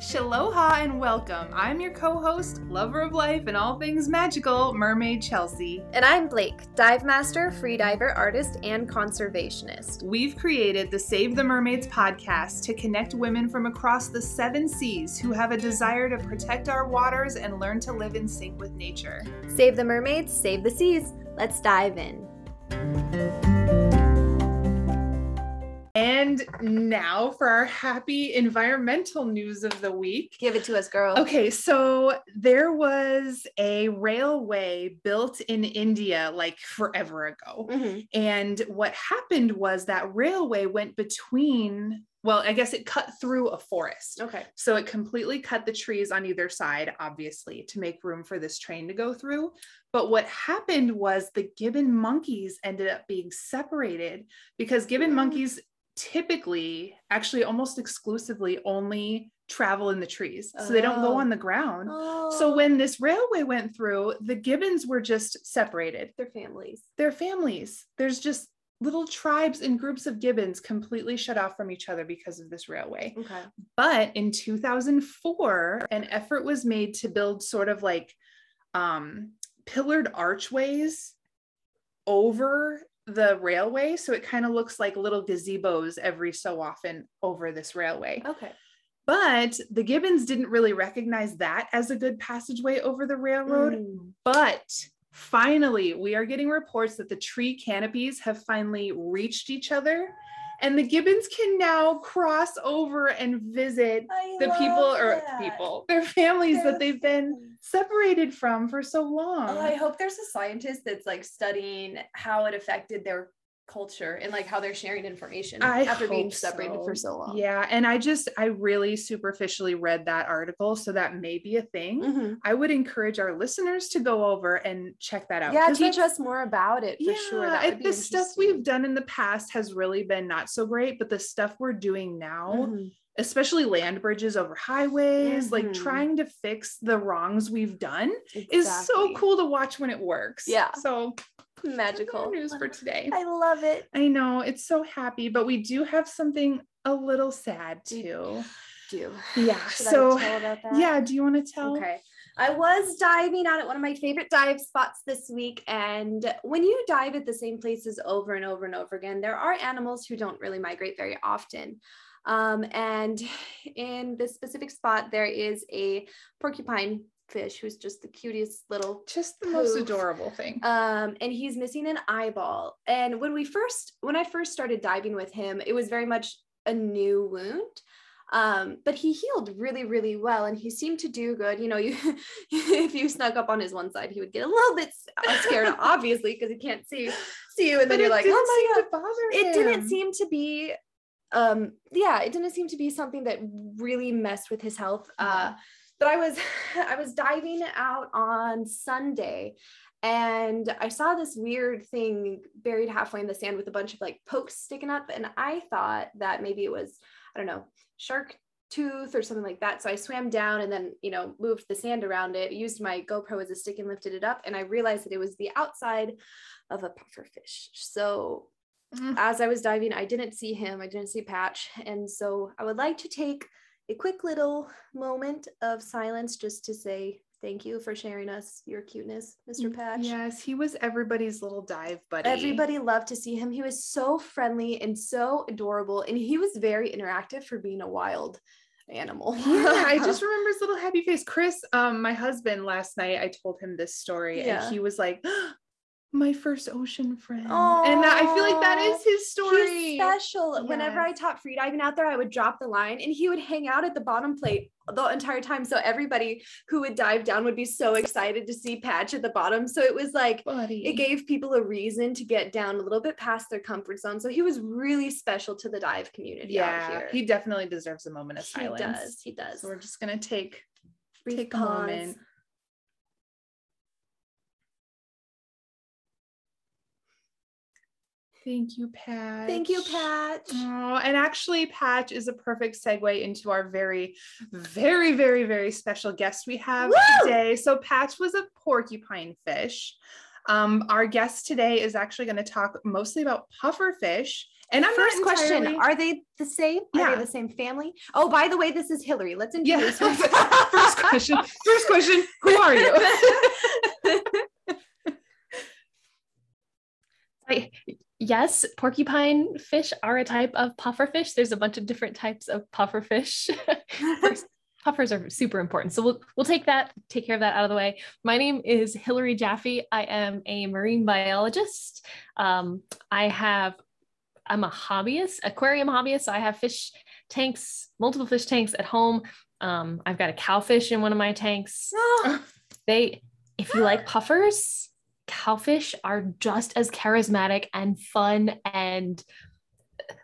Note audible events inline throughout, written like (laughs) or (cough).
Shaloha and welcome. I'm your co host, lover of life and all things magical, Mermaid Chelsea. And I'm Blake, dive master, freediver, artist, and conservationist. We've created the Save the Mermaids podcast to connect women from across the seven seas who have a desire to protect our waters and learn to live in sync with nature. Save the mermaids, save the seas. Let's dive in. And now for our happy environmental news of the week. Give it to us, girl. Okay, so there was a railway built in India like forever ago. Mhm. And what happened was that railway went between, well, I guess it cut through a forest. Okay. So it completely cut the trees on either side, obviously, to make room for this train to go through. But what happened was the gibbon monkeys ended up being separated because gibbon Mm. monkeys typically, actually almost exclusively, only travel in the trees. So they don't go Oh. on the ground. Oh. So when this railway went through, the gibbons were just separated. their families. Their families, there's just little tribes and groups of gibbons completely shut off from each other because of this railway. Okay. But in 2004, an effort was made to build sort of like um, pillared archways over the railway. So it kind of looks like little gazebos every so often over this railway. Okay. But the gibbons didn't really recognize that as a good passageway over the railroad. Mm. But finally, we are getting reports that the tree canopies have finally reached each other. And the gibbons can now cross over and visit I the people love or that. people, their families that they've been separated from for so long. Oh, I hope there's a scientist that's like studying how it affected their culture and like how they're sharing information I after being separated so. for so long. Yeah. And I just, I really superficially read that article. So that may be a thing. Mhm. I would encourage our listeners to go over and check that out. Yeah. teach us more about it for sure. That the stuff we've done in the past has really been not so great, but the stuff we're doing now, Mhm. Especially land bridges over highways, like Mhm. trying to fix the wrongs we've done, is so cool to watch when it works. Yeah. So Magical. news for today. I love it. I know it's so happy, but we do have something a little sad too. Do. Yeah. Should so I tell about that? yeah, do you want to tell? Okay. I was diving out at one of my favorite dive spots this week. And when you dive at the same places over and over and over again, there are animals who don't really migrate very often. Um, and in this specific spot, there is a porcupine fish who's just the cutest little Just the most adorable thing. um, and he's missing an eyeball. And when we first, when I first started diving with him, it was very much a new wound. Um, but he healed really, really well, and he seemed to do good. You know, you (laughs) if you snuck up on his one side, he would get a little bit uh, scared, obviously, because he can't see see you, and then But you're like, oh my god. It didn't seem to be, um, yeah, it didn't seem to be something that really messed with his health. Uh, but I was (laughs) I was diving out on Sunday and I saw this weird thing buried halfway in the sand with a bunch of like pokes sticking up and I thought that maybe it was I don't know shark tooth or something like that so I swam down and then you know moved the sand around it used my GoPro as a stick and lifted it up and I realized that it was the outside of a puffer fish so Mm. as I was diving, I didn't see him, I didn't see Patch. And so I would like to take a quick little moment of silence just to say thank you for sharing us your cuteness, Mr. Patch. Yes, he was everybody's little dive buddy. Everybody loved to see him. He was so friendly and so adorable. And he was very interactive for being a wild animal. Yeah, I (laughs) just remember his little happy face. Chris, um, my husband, last night I told him this story, Yeah. and he was like, "My first ocean friend," and that, I feel like that is his story. He's special. Whenever I taught freediving out there, I would drop the line and he would hang out at the bottom plate the entire time. So everybody who would dive down would be so excited to see Patch at the bottom. So it was like buddy. it gave people a reason to get down a little bit past their comfort zone. So he was really special to the dive community out yeah, here. he definitely deserves a moment of silence. He does. He does. So we're just gonna take Brief take a moment. Thank you, Pat. Thank you, Patch. Oh, and actually, Patch is a perfect segue into our very, very, very, very special guest we have Woo! today. So, Patch was a porcupine fish. Um, our guest today is actually going to talk mostly about pufferfish. And I'm First question: Are they the same? Are Yeah. they the same family? Oh, by the way, this is Hillary. Let's Yeah. introduce her. (laughs) First question. First question. Who are you? (laughs) (laughs) I- yes, porcupine fish are a type of puffer fish. There's a bunch of different types of puffer fish. (laughs) (laughs) Puffers are super important. So we'll we'll take that, take care of that out of the way. My name is Hillary Jaffe. I am a marine biologist. Um, I have I'm a hobbyist, aquarium hobbyist. So I have fish tanks, multiple fish tanks at home. Um, I've got a cowfish in one of my tanks (gasps) they if you like puffers cowfish are just as charismatic and fun and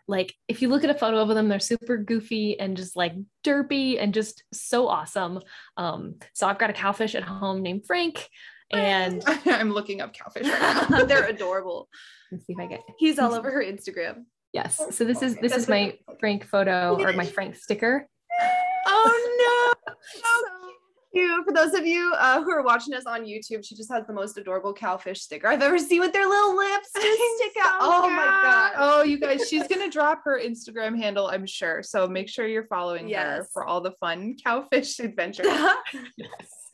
like if you look at a photo of them they're super goofy and just like derpy and just so awesome um so i've got a cowfish at home named frank and (laughs) I'm looking up cowfish right now. (laughs) They're adorable. let's see if i get He's all (laughs) over her Instagram. yes so this is this is my frank photo or my frank sticker Oh So cute. For those of you uh, who are watching us on YouTube, she just has the most adorable cowfish sticker I've ever seen with their little lips stick out. Oh my god. Oh, you guys, she's gonna drop her Instagram handle, I'm sure. So make sure you're following her for all the fun cowfish adventures. yes. (laughs)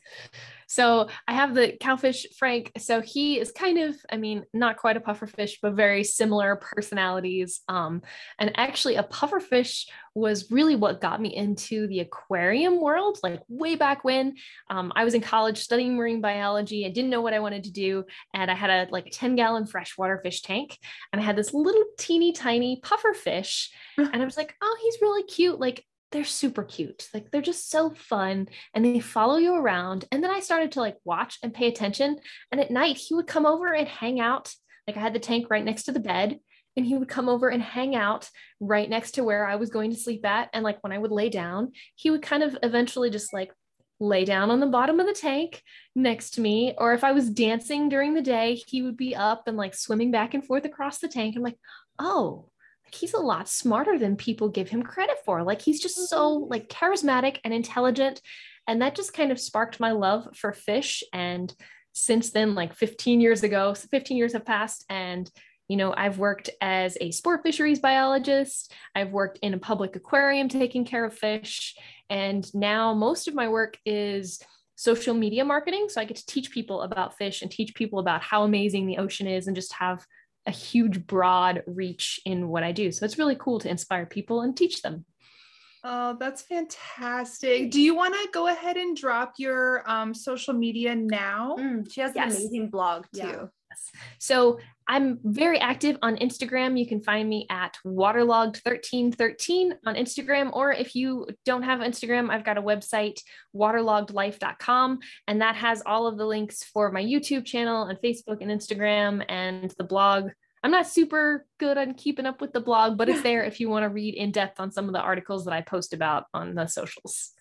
So I have the cowfish Frank. So he is kind of, I mean, not quite a pufferfish, but very similar personalities. Um, and actually, a pufferfish was really what got me into the aquarium world, like way back when. Um, I was in college studying marine biology. I didn't know what I wanted to do, and I had a like 10 gallon freshwater fish tank, and I had this little teeny tiny pufferfish, (laughs) and I was like, oh, he's really cute. Like they're super cute. Like they're just so fun and they follow you around. And then I started to like watch and pay attention. And at night, he would come over and hang out. Like I had the tank right next to the bed, and he would come over and hang out right next to where I was going to sleep at. And like when I would lay down, he would kind of eventually just like lay down on the bottom of the tank next to me. Or if I was dancing during the day, he would be up and like swimming back and forth across the tank. I'm like, oh, he's a lot smarter than people give him credit for. Like he's just so mm-hmm. like charismatic and intelligent. And that just kind of sparked my love for fish. And since then, like 15 years ago, 15 years have passed. And, you know, I've worked as a sport fisheries biologist. I've worked in a public aquarium taking care of fish. And now most of my work is social media marketing. So I get to teach people about fish and teach people about how amazing the ocean is and just have a huge, broad reach in what I do. So it's really cool to inspire people and teach them. Oh, that's fantastic. Do you want to go ahead and drop your um, social media now? Mm, she has Yes. an amazing blog too. Yeah. So I'm very active on Instagram. You can find me at waterlogged1313 on Instagram. Or if you don't have Instagram, I've got a website, waterloggedlife.com, and that has all of the links for my YouTube channel and Facebook and Instagram and the blog. I'm not super good on keeping up with the blog, but it's (laughs) there if you want to read in depth on some of the articles that I post about on the socials.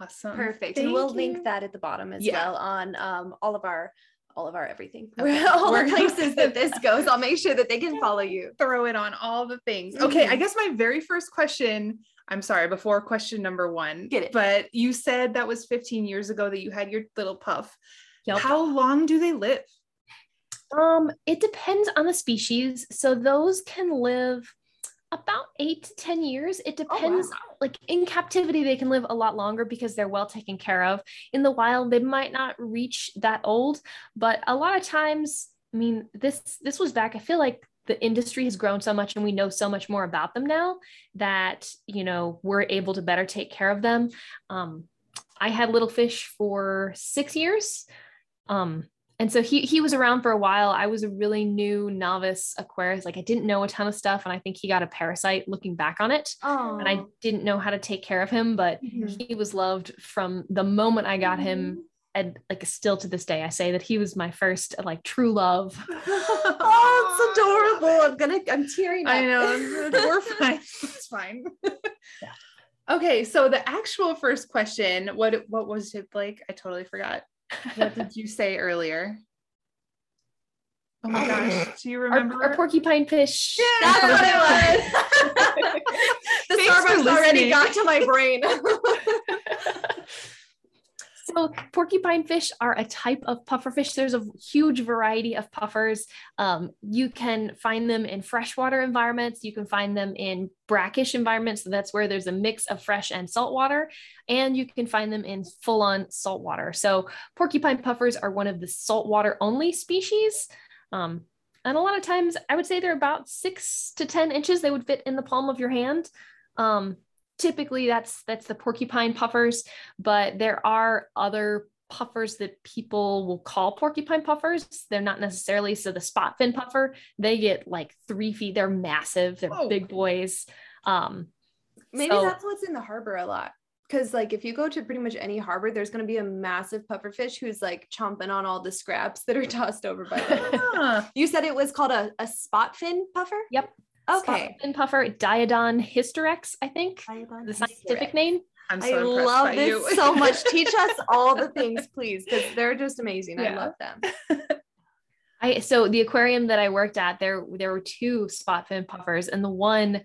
Awesome. Perfect. Thank and we'll you. link that at the bottom as Yeah. well on um, all of our all of our everything. (laughs) Okay. all the places that this (laughs) goes. I'll make sure that they can follow you. Throw it on all the things. Okay, I Mhm. guess my very first question. I'm sorry, before question number one. Get it. But you said that was 15 years ago that you had your little puff. Yep. How long do they live? Um, it depends on the species. So those can live about eight to 10 years. It depends. Like in captivity, they can live a lot longer because they're well taken care of. In the wild, they might not reach that old, but a lot of times, I mean, this this was back. I feel like the industry has grown so much and we know so much more about them now that you know we're able to better take care of them. Um, I had little fish for six years. Um, and so he he was around for a while. I was a really new novice aquarist, Like I didn't know a ton of stuff, and I think he got a parasite looking back on it. Oh, And I didn't know how to take care of him, but Mhm. he was loved from the moment I got him. And like still to this day, I say that he was my first like true love. (laughs) oh, it's adorable. I'm gonna. I'm tearing up. I know. (laughs) We're fine. (laughs) It's fine. Okay, so the actual first question, what what was it like? I totally forgot. (laughs) What did you say earlier? Oh my gosh, do you remember? Our, our porcupine fish. That's what it was. (laughs) the Thanks Starbucks already got to my brain. (laughs) So porcupine fish are a type of pufferfish. There's a huge variety of puffers. Um, you can find them in freshwater environments. You can find them in brackish environments. So that's where there's a mix of fresh and salt water. And you can find them in full-on salt water. So porcupine puffers are one of the saltwater only species. Um, and a lot of times I would say they're about six to 10 inches. They would fit in the palm of your hand. Um, typically that's that's the porcupine puffers but there are other puffers that people will call porcupine puffers. They're not necessarily so the spot fin puffer they get like three feet they're massive they're Whoa. big boys. Um maybe so, that's what's in the harbor a lot because like if you go to pretty much any harbor there's going to be a massive pufferfish who's like chomping on all the scraps that are (laughs) tossed over by them (laughs) (laughs) you said it was called a, a spot fin puffer? Yep Okay. Fin puffer, Diodon hystrix, I think, Diodon the scientific hystrix. name. I'm so I love this you. so (laughs) much. Teach us all the things, please, because they're just amazing. Yeah. I love them. (laughs) I so the aquarium that I worked at, there there were two spot fin puffers, and the one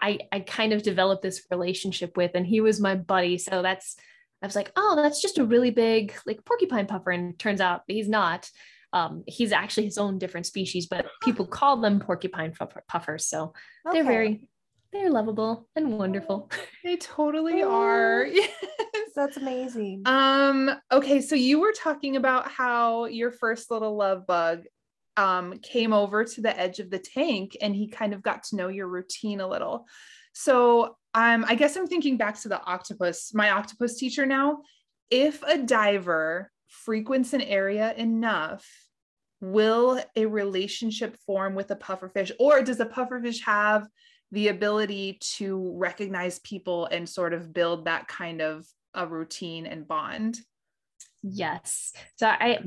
I I kind of developed this relationship with, and he was my buddy. So that's I was like, oh, that's just a really big like porcupine puffer, and turns out he's not. Um, he's actually his own different species, but people (gasps) call them porcupine puffers. So okay. they're very, they're lovable and wonderful. (laughs) They totally are. (laughs) Yes. That's amazing. Um, okay, so you were talking about how your first little love bug um, came over to the edge of the tank and he kind of got to know your routine a little. So um, I guess I'm thinking back to the octopus, my octopus teacher now. If a diver frequents an area enough, will a relationship form with a pufferfish or does a pufferfish have the ability to recognize people and sort of build that kind of a routine and bond? Yes. So i,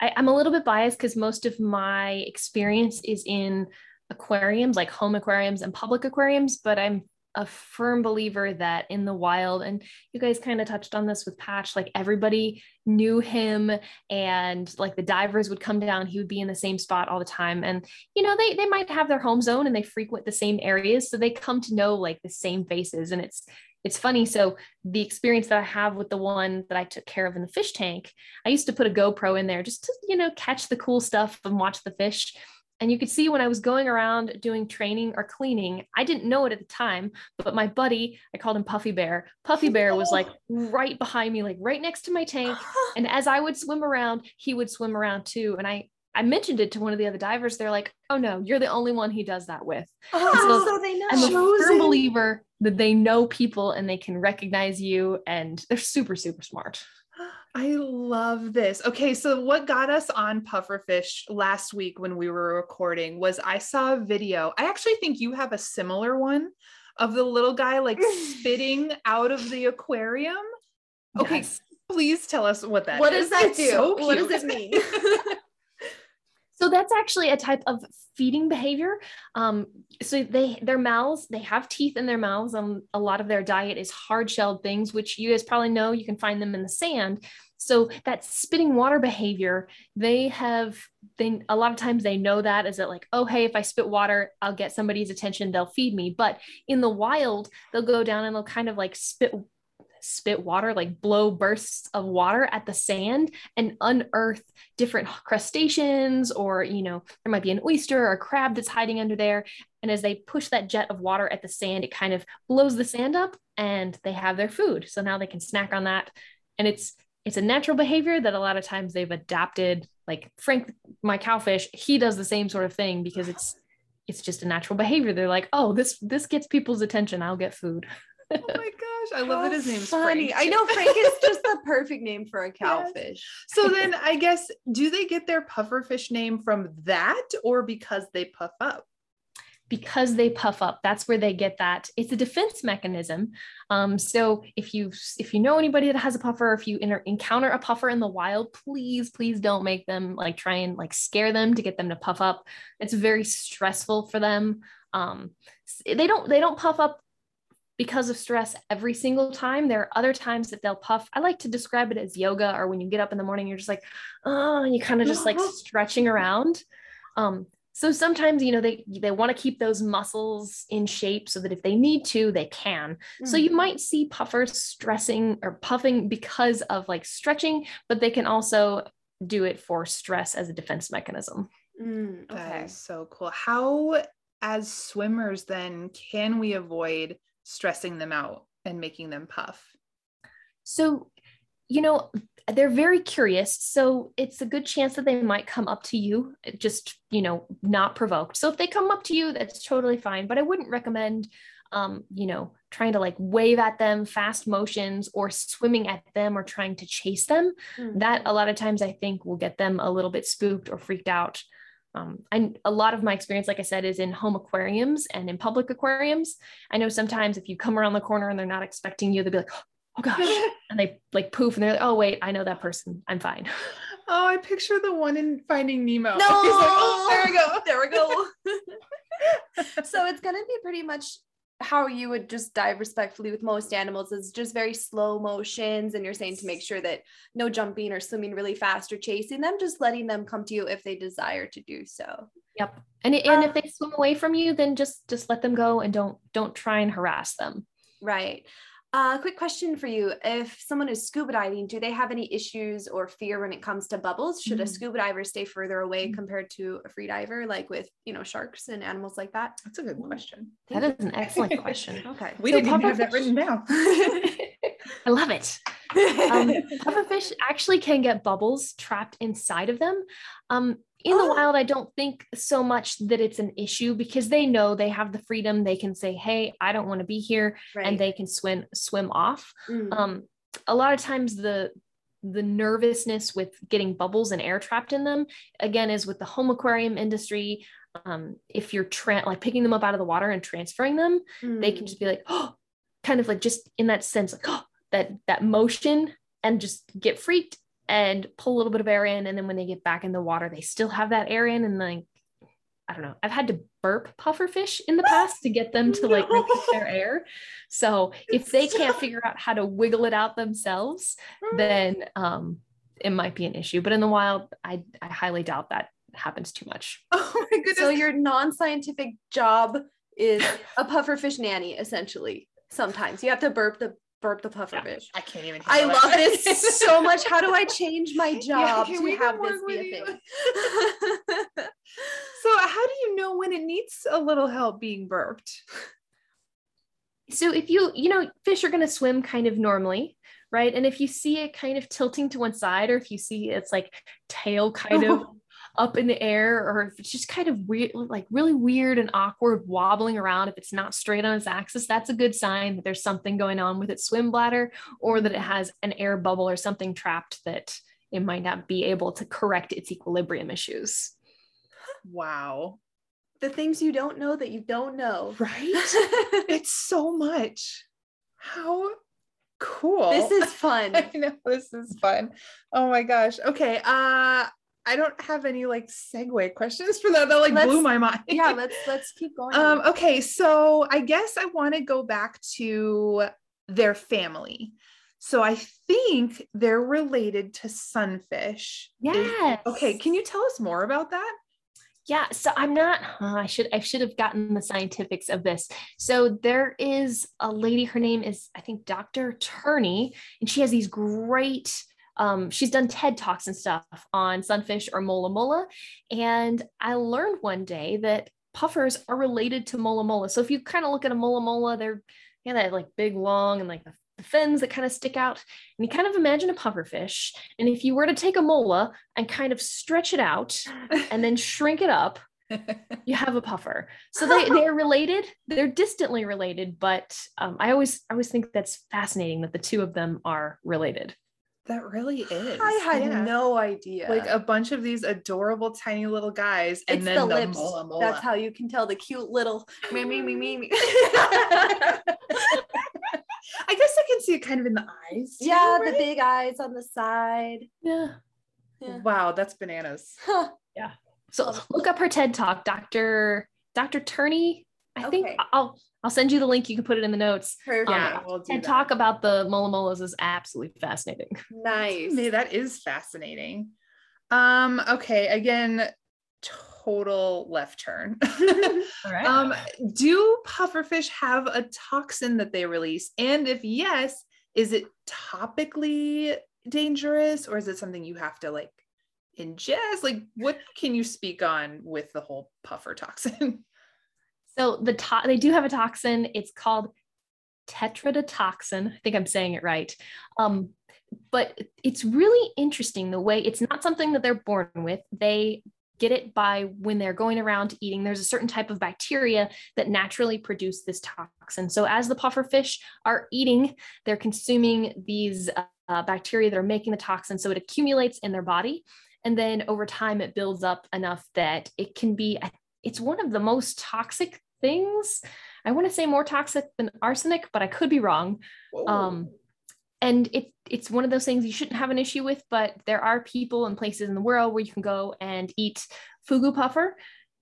I am a little bit biased because most of my experience is in aquariums like home aquariums and public aquariums but i'm a firm believer that in the wild, and you guys kind of touched on this with Patch, like everybody knew him and like the divers would come down, he would be in the same spot all the time. And, you know, they, they might have their home zone and they frequent the same areas. So they come to know like the same faces. And it's, it's funny. So the experience that I have with the one that I took care of in the fish tank, I used to put a GoPro in there just to, you know, catch the cool stuff and watch the fish. And you could see when I was going around doing training or cleaning, I didn't know it at the time, but my buddy, I called him Puffy Bear. Puffy Bear was like (laughs) right behind me, like right next to my tank. (gasps) And as I would swim around, he would swim around too. And I, I mentioned it to one of the other divers. They're like, "Oh no, you're the only one he does that with." Oh, so, so, they know. I'm a firm believer that they know people and they can recognize you, and they're super, super smart. I love this. Okay, so what got us on pufferfish last week when we were recording was I saw a video. I actually think you have a similar one of the little guy like spitting (laughs) out of the aquarium. Okay, yes. please tell us what that what is. does that it's do? So what does it mean? (laughs) So that's actually a type of feeding behavior. Um, so they their mouths they have teeth in their mouths. and a lot of their diet is hard shelled things, which you guys probably know. You can find them in the sand. So that spitting water behavior, they have they a lot of times they know that is it like oh hey if I spit water I'll get somebody's attention they'll feed me. But in the wild they'll go down and they'll kind of like spit spit water, like blow bursts of water at the sand and unearth different crustaceans, or, you know, there might be an oyster or a crab that's hiding under there. And as they push that jet of water at the sand, it kind of blows the sand up and they have their food. So now they can snack on that. And it's, it's a natural behavior that a lot of times they've adapted like frank my cowfish he does the same sort of thing because it's it's just a natural behavior they're like oh this this gets people's attention i'll get food oh my gosh, I love that his (laughs) name's funny. Frank. I know Frank is just the perfect name for a (laughs) cowfish. Yes. So then I guess do they get their pufferfish name from that or because they puff up? Because they puff up that's where they get that it's a defense mechanism um, so if you if you know anybody that has a puffer if you encounter a puffer in the wild please please don't make them like try and like scare them to get them to puff up it's very stressful for them um, they don't they don't puff up because of stress every single time. There are other times that they'll puff. I like to describe it as yoga, or when you get up in the morning, you're just like, oh, and you kind of just like (laughs) stretching around. Um, so sometimes you know they they want to keep those muscles in shape so that if they need to they can so you Mhm. might see puffers stressing or puffing because of like stretching but they can also do it for stress as a defense mechanism Mm, okay. is so cool. How, as swimmers, then can we avoid stressing them out and making them puff? So, you know, they're very curious. So it's a good chance that they might come up to you, just, you know, not provoked. So if they come up to you, that's totally fine. But I wouldn't recommend, um, you know, trying to like wave at them, fast motions, or swimming at them or trying to chase them. Mm. That a lot of times I think will get them a little bit spooked or freaked out. Um, and a lot of my experience, like I said, is in home aquariums and in public aquariums. I know sometimes if you come around the corner and they're not expecting you, they'll be like, oh gosh. (laughs) And they like poof and they're like, oh, wait, I know that person. I'm fine. Oh, I picture the one in Finding Nemo. No, (laughs) He's like, oh, there we go. (laughs) There we go. so it's gonna be pretty much how you would just dive respectfully with most animals is just very slow motions and you're saying to make sure that no jumping or swimming really fast or chasing them just letting them come to you if they desire to do so Yep. And, and Uh, if they swim away from you, then just just let them go and don't don't try and harass them. right uh, quick question for you if someone is scuba diving do they have any issues or fear when it comes to bubbles should a Mm. scuba diver stay further away Mm. compared to a free diver like with you know sharks and animals like that That's a good question. That is an excellent question. (laughs) okay We So didn't even have that written down. (laughs) I love it. Um, (laughs) pufferfish actually can get bubbles trapped inside of them. Um, in the Oh. wild, I don't think so much that it's an issue because they know they have the freedom. They can say, "Hey, I don't want to be here," right. and they can swim swim off. Mm. Um, a lot of times, the the nervousness with getting bubbles and air trapped in them again is with the home aquarium industry. Um, if you're tra- like picking them up out of the water and transferring them, they can Mm. just be like, oh, kind of like just in that sense, like oh, (gasps) that that motion, and just get freaked and pull a little bit of air in, and then when they get back in the water, they still have that air in, and like I don't know, I've had to burp pufferfish in the past to get them to like repeat (laughs) their air. So if they can't figure out how to wiggle it out themselves, then um, it might be an issue. But in the wild, I I highly doubt that happens too much. (laughs) Oh my goodness. So your non-scientific job is a pufferfish nanny, essentially. Sometimes you have to burp the burp the pufferfish. I can't even. I love that. this so (laughs) much. How do I change my job can to have this be a you? thing? (laughs) So how do you know when it needs a little help being burped? so if you you know fish are going to swim kind of normally right and if you see it kind of tilting to one side or if you see its like tail kind of (laughs) oh. Up in the air or if it's just kind of weird like really weird and awkward wobbling around if it's not straight on its axis that's a good sign that there's something going on with its swim bladder or that it has an air bubble or something trapped that it might not be able to correct its equilibrium issues Wow. the things you don't know that you don't know. Right? (laughs) it's so much. How cool. this is fun. (laughs) I know this is fun. Oh my gosh. Okay. Uh I don't have any like segue questions for that. That like blew Let's- my mind. yeah, (laughs) let's let's keep going. Um, okay, so I guess I want to go back to their family. So I think they're related to sunfish. Is- yes okay, can you tell us more about that? Yeah, so I'm not. oh, I should. I should have gotten the scientifics of this. So there is a lady. Her name is, I think, Dr. Tierney, and she has these great. Um, she's done TED talks and stuff on sunfish or mola mola, and I learned one day that puffers are related to mola mola. So if you kind of look at a mola mola, they're yeah, that like big long and like the the fins that kind of stick out. And you kind of imagine a pufferfish. And if you were to take a mola and kind of stretch it out and then (laughs) shrink it up, (laughs) you have a puffer. So they they're related. They're distantly related, but um, I always I always think that's fascinating that the two of them are related. That really is. I had yeah. no idea. like a bunch of these adorable tiny little guys, and it's then the the, lips. mola mola. That's how you can tell the cute little me me me me. me. (laughs) I guess I can see it kind of in the eyes. too, yeah, the big eyes on the side. Yeah. Yeah. Wow, that's bananas. (laughs) Huh. So look up her TED talk, Dr. Dr. Tierney. I think I'll I'll send you the link. You can put it in the notes. Perfect. Yeah, we'll do TED that. talk about the mola molas is absolutely fascinating. (laughs) nice. May- that is fascinating. Um, okay, again, total left turn. (laughs) All right. um, do pufferfish have a toxin that they release? And if yes, is it topically dangerous or is it something you have to like ingest? Like, what can you speak on with the whole puffer toxin? (laughs) So the to- they do have a toxin. It's called tetrodotoxin. I think I'm saying it right. Um, but it's really interesting the way it's not something that they're born with. They get it by when they're going around eating. There's a certain type of bacteria that naturally produce this toxin. So as the pufferfish are eating, they're consuming these uh, bacteria that are making the toxin. So it accumulates in their body. And then over time, it builds up enough that it can be, it's one of the most toxic things. I want to say more toxic than arsenic, but I could be wrong. Um, and it, it's one of those things you shouldn't have an issue with, but there are people and places in the world where you can go and eat fugu puffer.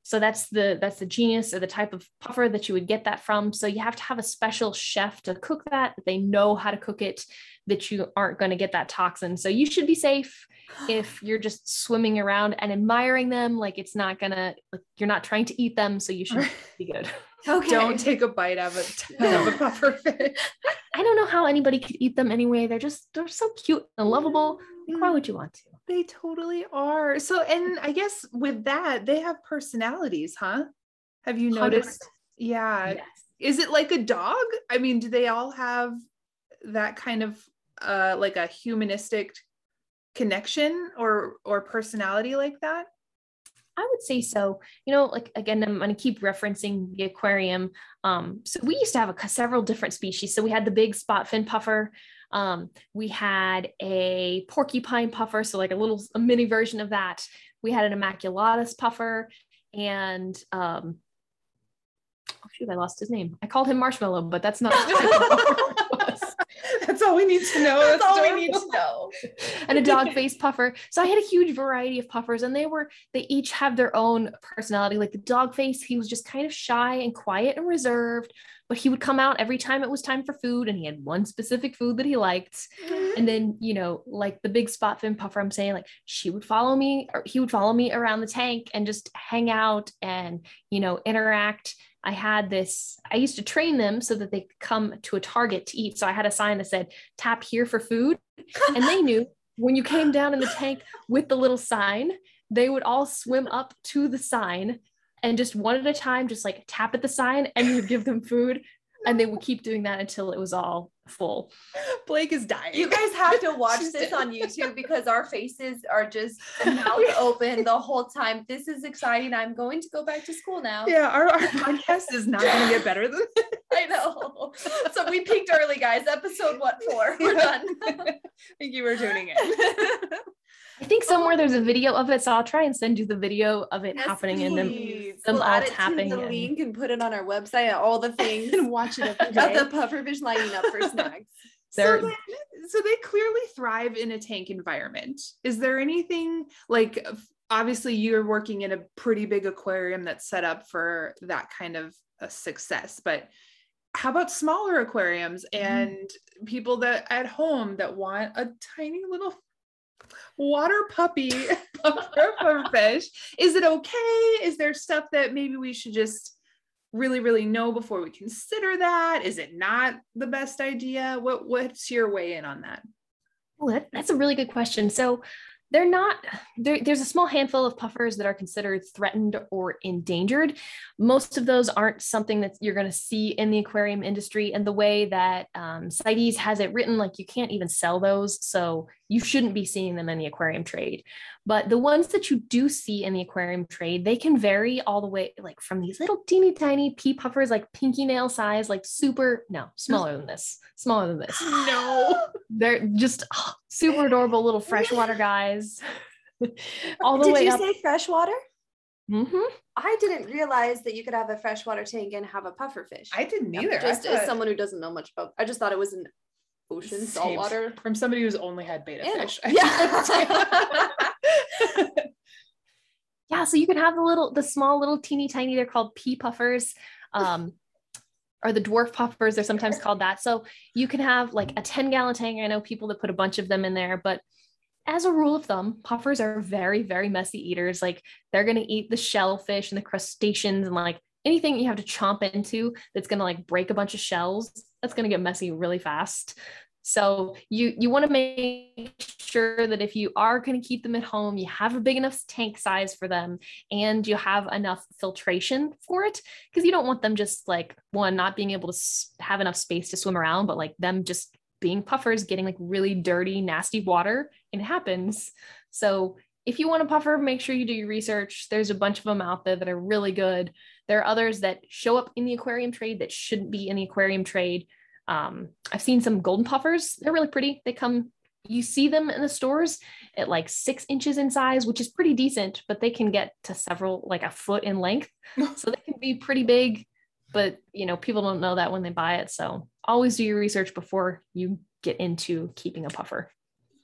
So that's the that's the genus or the type of puffer that you would get that from. So you have to have a special chef to cook that. They know how to cook it, that you aren't going to get that toxin. So you should be safe if (sighs) you're just swimming around and admiring them. Like it's not gonna like you're not trying to eat them, so you should (laughs) be good. Okay. Don't take a bite out of a, (laughs) of a pufferfish. I don't know how anybody could eat them anyway. They're just they're so cute and lovable. Like, why would you want to? They totally are. So, and I guess with that, they have personalities, huh? Have you 100%. noticed? Yeah. Yes. Is it like a dog? I mean, do they all have that kind of uh like a humanistic connection or or personality like that? I would say so. You know, like again, I'm going to keep referencing the aquarium. Um, so we used to have a, several different species. So we had the big spot fin puffer. Um, we had a porcupine puffer, so like a little a mini version of that. We had an immaculatus puffer, and um, oh shoot, I lost his name. I called him Marshmallow, but that's not. (laughs) That's all we need to know. That's all we need to know. and a dog face puffer. So I had a huge variety of puffers and they were they each have their own personality. Like the dog face, he was just kind of shy and quiet and reserved, but he would come out every time it was time for food and he had one specific food that he liked. Mm-hmm. And then, you know, like the big spot fin puffer, I'm saying like she would follow me or he would follow me around the tank and just hang out and, you know, interact. I had this, I used to train them so that they could come to a target to eat. So I had a sign that said, tap here for food. And they knew when you came down in the tank with the little sign, they would all swim up to the sign and just one at a time, just like tap at the sign and you give them food. And they would keep doing that until it was all full. Blake is dying. You guys have to (laughs) watch this dead. on YouTube because our faces are just (laughs) mouth open the whole time. This is exciting. I'm going to go back to school now. Yeah, our, our podcast is not going to get better than (laughs) this. I know. So we peaked early, guys. Episode what for? We're done. Thank you for tuning in. I think somewhere there's a video of it. So I'll try and send you the video of it Yes, happening and them them we'll all add it tapping to the and- link and put it on our website and all the things and watch it every about day. the pufferfish lining up for (laughs) snacks. So, They're- then, so they clearly thrive in a tank environment. Is there anything like obviously you're working in a pretty big aquarium that's set up for that kind of a success, but how about smaller aquariums mm-hmm. and people that at home that want a tiny little water puppy (laughs) (laughs) puffer fish? Is it okay? Is there stuff that maybe we should just really really know before we consider that? Is it not the best idea? What what's your way in on that? Well, that, that's a really good question. So they're not there's a small handful of puffers that are considered threatened or endangered. Most of those aren't something that you're going to see in the aquarium industry and the way that um, CITES has it written like you can't even sell those. So you shouldn't be seeing them in the aquarium trade but the ones that you do see in the aquarium trade they can vary all the way like from these little teeny tiny pea puffers like pinky nail size like super no smaller than this smaller than this (gasps) no (laughs) they're just oh, super adorable little freshwater (gasps) guys. (laughs) All the Did way you up. say freshwater? Mhm. I didn't realize that you could have a freshwater tank and have a puffer fish. i didn't either I Just as thought- someone who doesn't know much about, I just thought it was an ocean Same. saltwater. from somebody who's only had betta Ew. fish (laughs) Yeah. (laughs) Yeah, so you can have the little, the small little teeny tiny, they're called pea puffers. Um, or the dwarf puffers, they're sometimes called that. So you can have like a 10 gallon tank. I know people that put a bunch of them in there, but as a rule of thumb, puffers are very, very messy eaters. Like they're going to eat the shellfish and the crustaceans and like anything you have to chomp into that's going to like break a bunch of shells. That's going to get messy really fast. So you you want to make sure that if you are going to keep them at home, you have a big enough tank size for them and you have enough filtration for it because you don't want them just like one not being able to have enough space to swim around, but like them just being puffers, getting like really dirty, nasty water. and It happens. So if you want a puffer, make sure you do your research. There's a bunch of them out there that are really good. There are others that show up in the aquarium trade that shouldn't be in the aquarium trade. Um, I've seen some golden puffers. They're really pretty. They come, you see them in the stores at like six inches in size, which is pretty decent, but they can get to several, like a foot in length. (laughs) so they can be pretty big, but you know, people don't know that when they buy it. So always do your research before you get into keeping a puffer.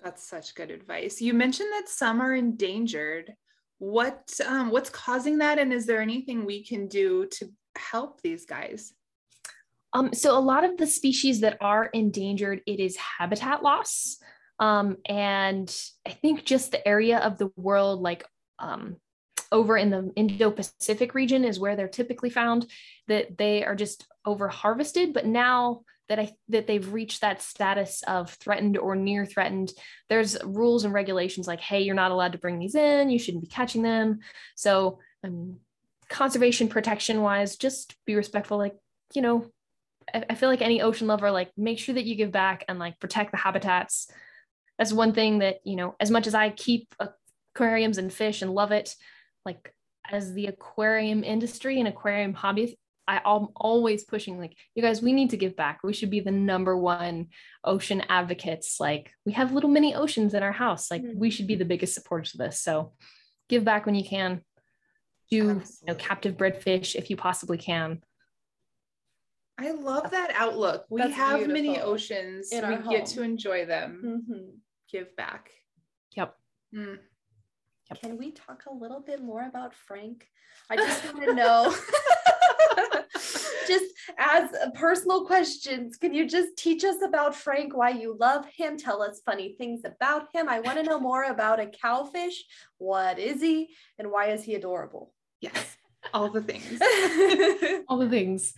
That's such good advice. You mentioned that some are endangered. What um, what's causing that, and is there anything we can do to help these guys? Um, so a lot of the species that are endangered, it is habitat loss. Um, and I think just the area of the world, like um, over in the Indo-Pacific region is where they're typically found, that they are just over harvested. But now that I that they've reached that status of threatened or near threatened, there's rules and regulations like, hey, you're not allowed to bring these in, you shouldn't be catching them. So conservation protection wise, just be respectful, like, you know, I feel like any ocean lover, like make sure that you give back and like protect the habitats. That's one thing that, you know, as much as I keep aquariums and fish and love it, like as the aquarium industry and aquarium hobby, I, am always pushing like, you guys, we need to give back. We should be the number one ocean advocates. Like we have little mini oceans in our house. Like we should be the biggest supporters of this. So give back when you can. Do you know captive bred fish if you possibly can. I love that outlook. We That's have beautiful. many oceans. In we get to enjoy them. Mm-hmm. Give back. Yep. Mm. yep. Can we talk a little bit more about Frank? I just want to (laughs) know. Just as personal questions, can you just teach us about Frank, why you love him? Tell us funny things about him. I want to know more about a cowfish. What is he and why is he adorable? Yes, all the things. (laughs) all the things.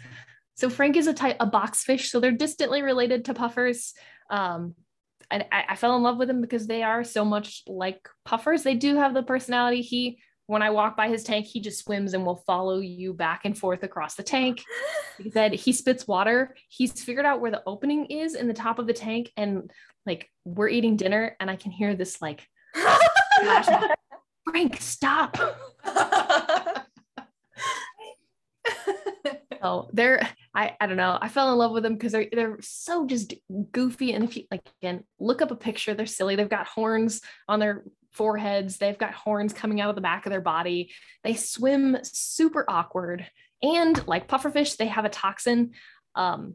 So Frank is a type a boxfish, so they're distantly related to puffers. Um, and I, I fell in love with them because they are so much like puffers. They do have the personality. He when I walk by his tank, he just swims and will follow you back and forth across the tank. He (laughs) said he spits water. He's figured out where the opening is in the top of the tank. And like we're eating dinner and I can hear this like (laughs) Frank, stop. (laughs) oh, they're I, I don't know. I fell in love with them because they're they're so just goofy. And if you like again, look up a picture, they're silly. They've got horns on their foreheads, they've got horns coming out of the back of their body. They swim super awkward. And like pufferfish, they have a toxin. Um,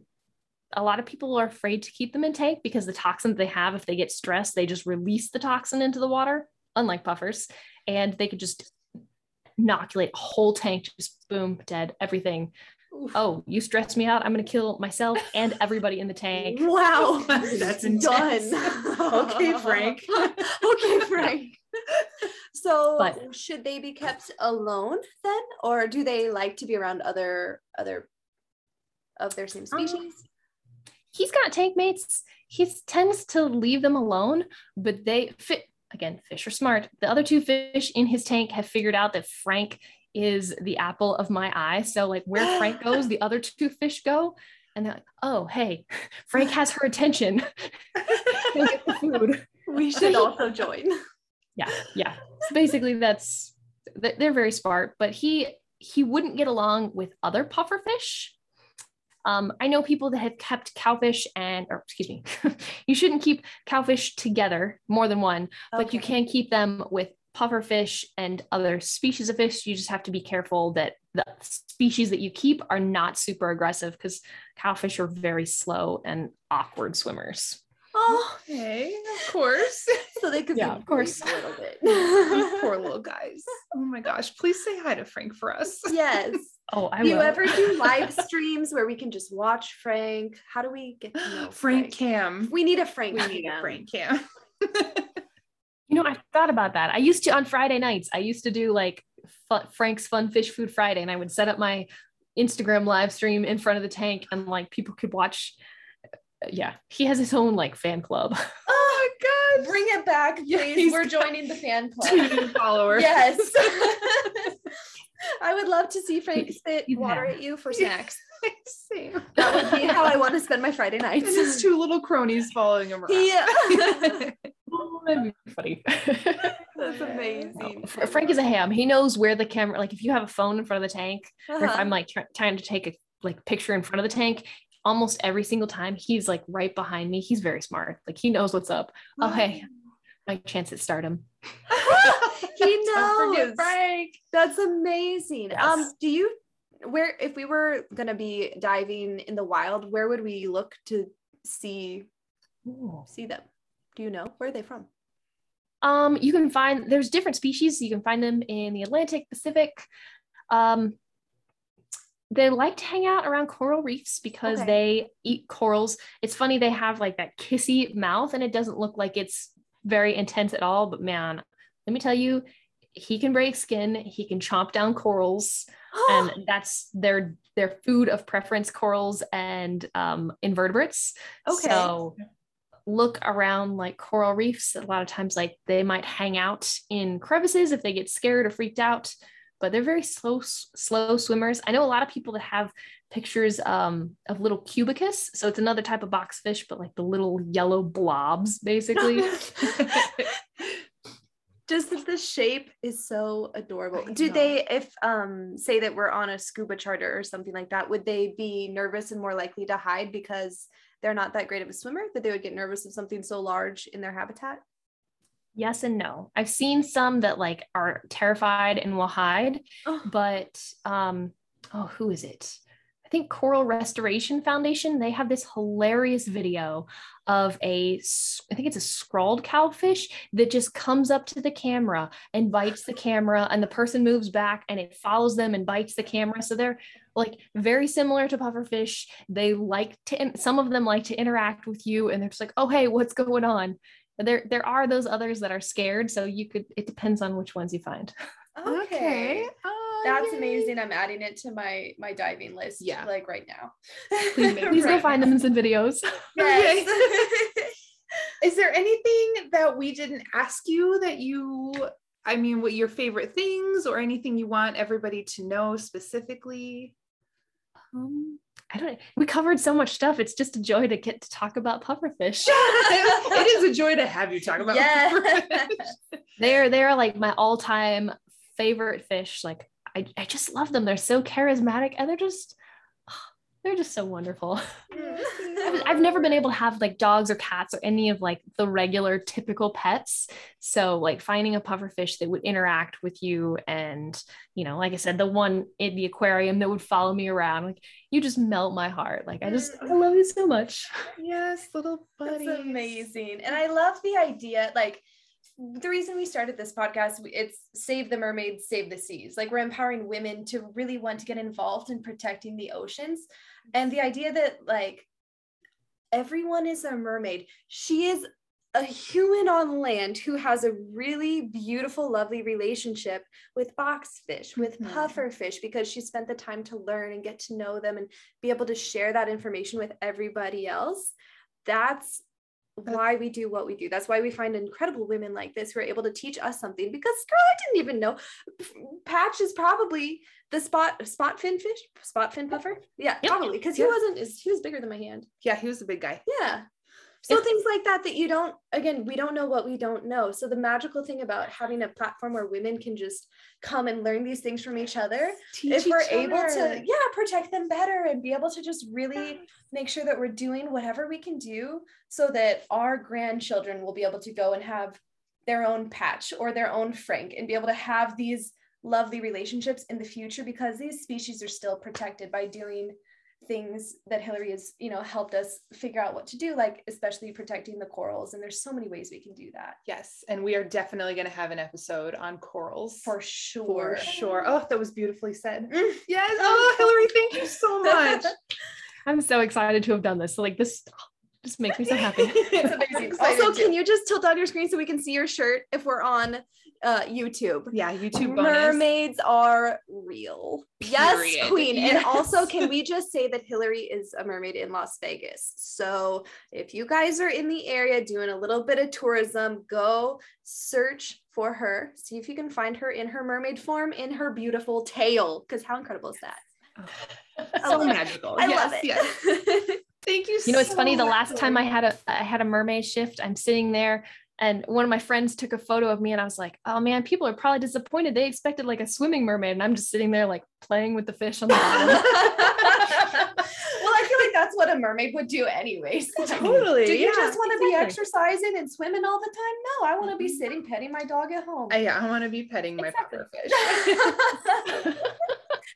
a lot of people are afraid to keep them in tank because the toxin they have, if they get stressed, they just release the toxin into the water, unlike puffers, and they could just inoculate a whole tank, just boom, dead, everything. Oof. Oh, you stressed me out. I'm going to kill myself and everybody in the tank. Wow. (laughs) That's intense. done. (laughs) okay, Frank. (laughs) okay, Frank. So, but, should they be kept alone then or do they like to be around other other of their same um, species? Um, he's got tank mates. He tends to leave them alone, but they fit again, fish are smart. The other two fish in his tank have figured out that Frank is the apple of my eye. So like where Frank (gasps) goes, the other two fish go. And they're like, oh, hey, (laughs) Frank has her attention. (laughs) get the food. We (laughs) should also join. Yeah, yeah. So basically, that's they're very smart, but he he wouldn't get along with other pufferfish. Um, I know people that have kept cowfish and, or excuse me, you shouldn't keep cowfish together, more than one, okay. but you can keep them with pufferfish and other species of fish, you just have to be careful that the species that you keep are not super aggressive because cowfish are very slow and awkward swimmers. Oh, okay, of course. (laughs) so they could yeah, of course, a little bit. (laughs) (laughs) poor little guys. Oh my gosh! Please say hi to Frank for us. Yes. Oh, I do will. you ever do live streams where we can just watch Frank? How do we get to know Frank, Frank Cam? We need a Frank. We need a Frank Cam. You know, I thought about that. I used to on Friday nights. I used to do like fun, Frank's Fun Fish Food Friday, and I would set up my Instagram live stream in front of the tank, and like people could watch. Uh, yeah, he has his own like fan club. (laughs) Oh my god! Bring it back, please. Yeah, We're joining the fan Two club. new followers. yes. (laughs) (laughs) I would love to see Frank spit You water at you for snacks. Same. That would be how I want to spend my Friday nights. And his two little cronies following him around. Yeah. That'd be funny. (laughs) That's amazing. Oh, Frank is a ham. He knows where the camera, like if you have a phone in front of the tank, or if Uh-huh. I'm like try- trying to take a like picture in front of the tank, almost every single time he's like right behind me. He's very smart. Like he knows what's up. Oh hey, my chance at stardom. (laughs) (laughs) he Don't knows. Frank. That's amazing. Um, do you where if we were gonna be diving in the wild, where would we look to see see them? Do you know where are they from? Um, you can find there's different species. You can find them in the Atlantic, Pacific. Um, they like to hang out around coral reefs because Okay. they eat corals. It's funny they have like that kissy mouth, and it doesn't look like it's very intense at all. But man, let me tell you, he can break skin. He can chomp down corals, (gasps) and that's their their food of preference: corals and um, invertebrates. Okay. So look around like coral reefs. A lot of times, like they might hang out in crevices if they get scared or freaked out. But they're very slow, slow swimmers. I know a lot of people that have pictures um, of little cubicus. So it's another type of box fish, but like the little yellow blobs, basically. (laughs) (laughs) just the shape is so adorable. Do they, if um say that we're on a scuba charter or something like that, would they be nervous and more likely to hide because they're not that great of a swimmer? That they would get nervous of something so large in their habitat? yes and no. I've seen some that like are terrified and will hide, Oh. but um, oh, who is it? I think Coral Restoration Foundation. They have this hilarious video of a, I think it's a scrawled cowfish that just comes up to the camera and bites the camera, and the person moves back and it follows them and bites the camera. So they're like very similar to pufferfish. They like to, some of them like to interact with you, and they're just like, oh hey, what's going on? There, there are those others that are scared. So you could. It depends on which ones you find. Okay. Oh, That's yay. amazing. I'm adding it to my my diving list. Yeah. Like right now. Please make- (laughs) Please go find now. them in some videos. (laughs) Yes. (laughs) Is there anything that we didn't ask you that you, I mean, what your favorite things or anything you want everybody to know specifically? Um, I don't. Know. We covered so much stuff. It's just a joy to get to talk about pufferfish. it is a joy to have you talk about. Yes. they're they're like my all time favorite fish. Like I, I just love them. They're so charismatic and they're just (sighs) they're just so wonderful. (laughs) I've, I've never been able to have like dogs or cats or any of like the regular typical pets. So like finding a pufferfish that would interact with you and you know, like I said, the one in the aquarium that would follow me around, like you just melt my heart. Like I just I love you so much. yes, little buddy. That's amazing. And I love the idea, like the reason we started this podcast, it's save the mermaids, save the seas. Like we're empowering women to really want to get involved in protecting the oceans. And the idea that like everyone is a mermaid. She is a human on land who has a really beautiful, lovely relationship with boxfish, with Mhm. pufferfish, because she spent the time to learn and get to know them and be able to share that information with everybody else. That's why we do what we do. That's why we find incredible women like this who are able to teach us something. Because girl, I didn't even know Patch is probably the spot spot fin fish, spot fin puffer. Yeah, Yep. probably because he Yeah. wasn't. is- He was bigger than my hand. Yeah, he was a big guy. Yeah. So things like that that you don't again, we don't know what we don't know. So the magical thing about having a platform where women can just come and learn these things from each other, if we're able to yeah, protect them better and be able to just really make sure that we're doing whatever we can do so that our grandchildren will be able to go and have their own patch or their own frank and be able to have these lovely relationships in the future because these species are still protected by doing things that Hillary has, you know, helped us figure out what to do, like especially protecting the corals. And there's so many ways we can do that Yes, and we are definitely going to have an episode on corals for sure. for sure. Oh, that was beautifully said. Mm. Yes. Oh, Hillary, thank you so (laughs) much. I'm so excited to have done this. So like this just makes me so happy. (laughs) it's amazing. (laughs) also, can you just tilt down your screen so we can see your shirt if we're on uh, YouTube? Yeah, YouTube bonus. Mermaids are real. Yes, queen. Yes. And also, can (laughs) we just say that Hillary is a mermaid in Las Vegas? So if you guys are in the area doing a little bit of tourism, go search for her. See if you can find her in her mermaid form in her beautiful tail. Because how incredible is that? I so magical. I yes, love it. yes. Thank you. You know, it's so funny. The last time I had a I had a mermaid shift, I'm sitting there and one of my friends took a photo of me and I was like, oh man, people are probably disappointed. They expected like a swimming mermaid. And I'm just sitting there like playing with the fish on the bottom. (laughs) well, I feel like that's what a mermaid would do, anyways. (laughs) Totally. Do you yeah. just want to be exercising and swimming all the time? No, I want to be mm-hmm. sitting petting my dog at home. I, yeah, I want to be petting my Exactly. pufferfish. (laughs)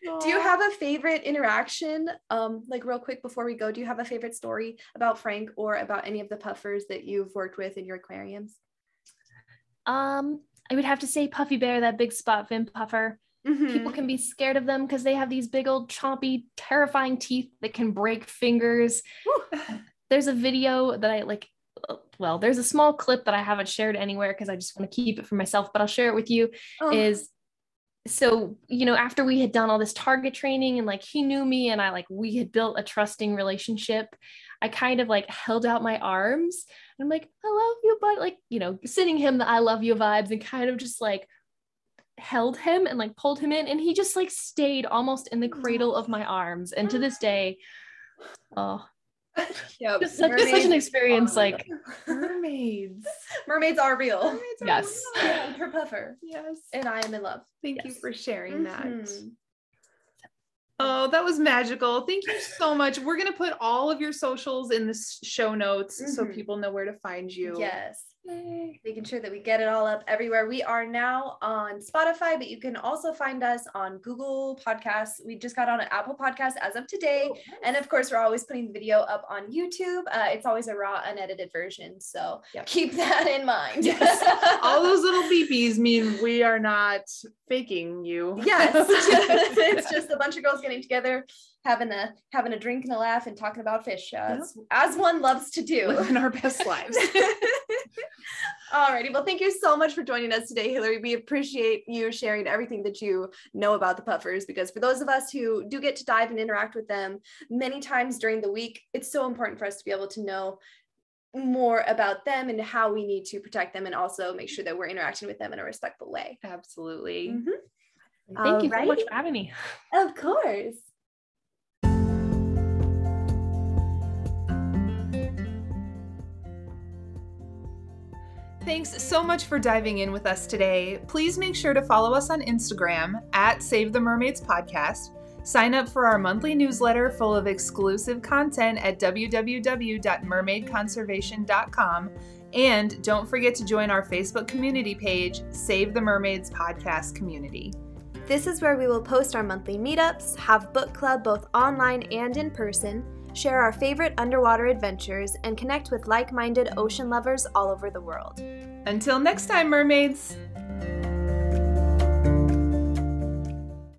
do you have a favorite interaction? Um, like real quick before we go, do you have a favorite story about Frank or about any of the puffers that you've worked with in your aquariums? um, I would have to say Puffy Bear, that big spot fin puffer. Mm-hmm. People can be scared of them because they have these big old chompy, terrifying teeth that can break fingers. There's a video that I like. Well, there's a small clip that I haven't shared anywhere because I just want to keep it for myself, but I'll share it with you. Oh. is so you know after we had done all this target training and like he knew me and i like we had built a trusting relationship i kind of like held out my arms. And i'm like i love you but like you know sending him the i love you vibes and kind of just like held him and like pulled him in. And he just like stayed almost in the cradle of my arms. And to this day oh Yep. just such, such an experience are like (laughs) Mermaids. mermaids are real. Mermaids are Yes. real. And her puffer, Yes. and I am in love. Thank you for sharing that. Mhm. Oh, that was magical. Thank you so much. We're going to put all of your socials in the show notes so Mhm. people know where to find you. Yes. Making sure that we get it all up everywhere. We are now on Spotify, but you can also find us on Google Podcasts. We just got on an Apple Podcast as of today. And of course, we're always putting the video up on YouTube. Uh, it's always a raw, unedited version. So Yep. keep that in mind. Yes. all those little beepies mean we are not faking you. yes. (laughs) it's just (laughs) a bunch of girls getting together, having a having a drink and a laugh and talking about fish as, as one loves to do. in our best lives. (laughs) Alrighty, well, thank you so much for joining us today, Hillary. We appreciate you sharing everything that you know about the puffers because for those of us who do get to dive and interact with them many times during the week, it's so important for us to be able to know more about them and how we need to protect them and also make sure that we're interacting with them in a respectful way. Absolutely. Mm-hmm. thank you so much for having me Of course. Thanks so much for diving in with us today. Please make sure to follow us on Instagram at Save the Mermaids Podcast. Sign up for our monthly newsletter full of exclusive content at www.mermaidconservation.com. And don't forget to join our Facebook community page, Save the Mermaids Podcast Community. This is where we will post our monthly meetups, have book club both online and in person, share our favorite underwater adventures, and connect with like minded ocean lovers all over the world. Until next time, mermaids!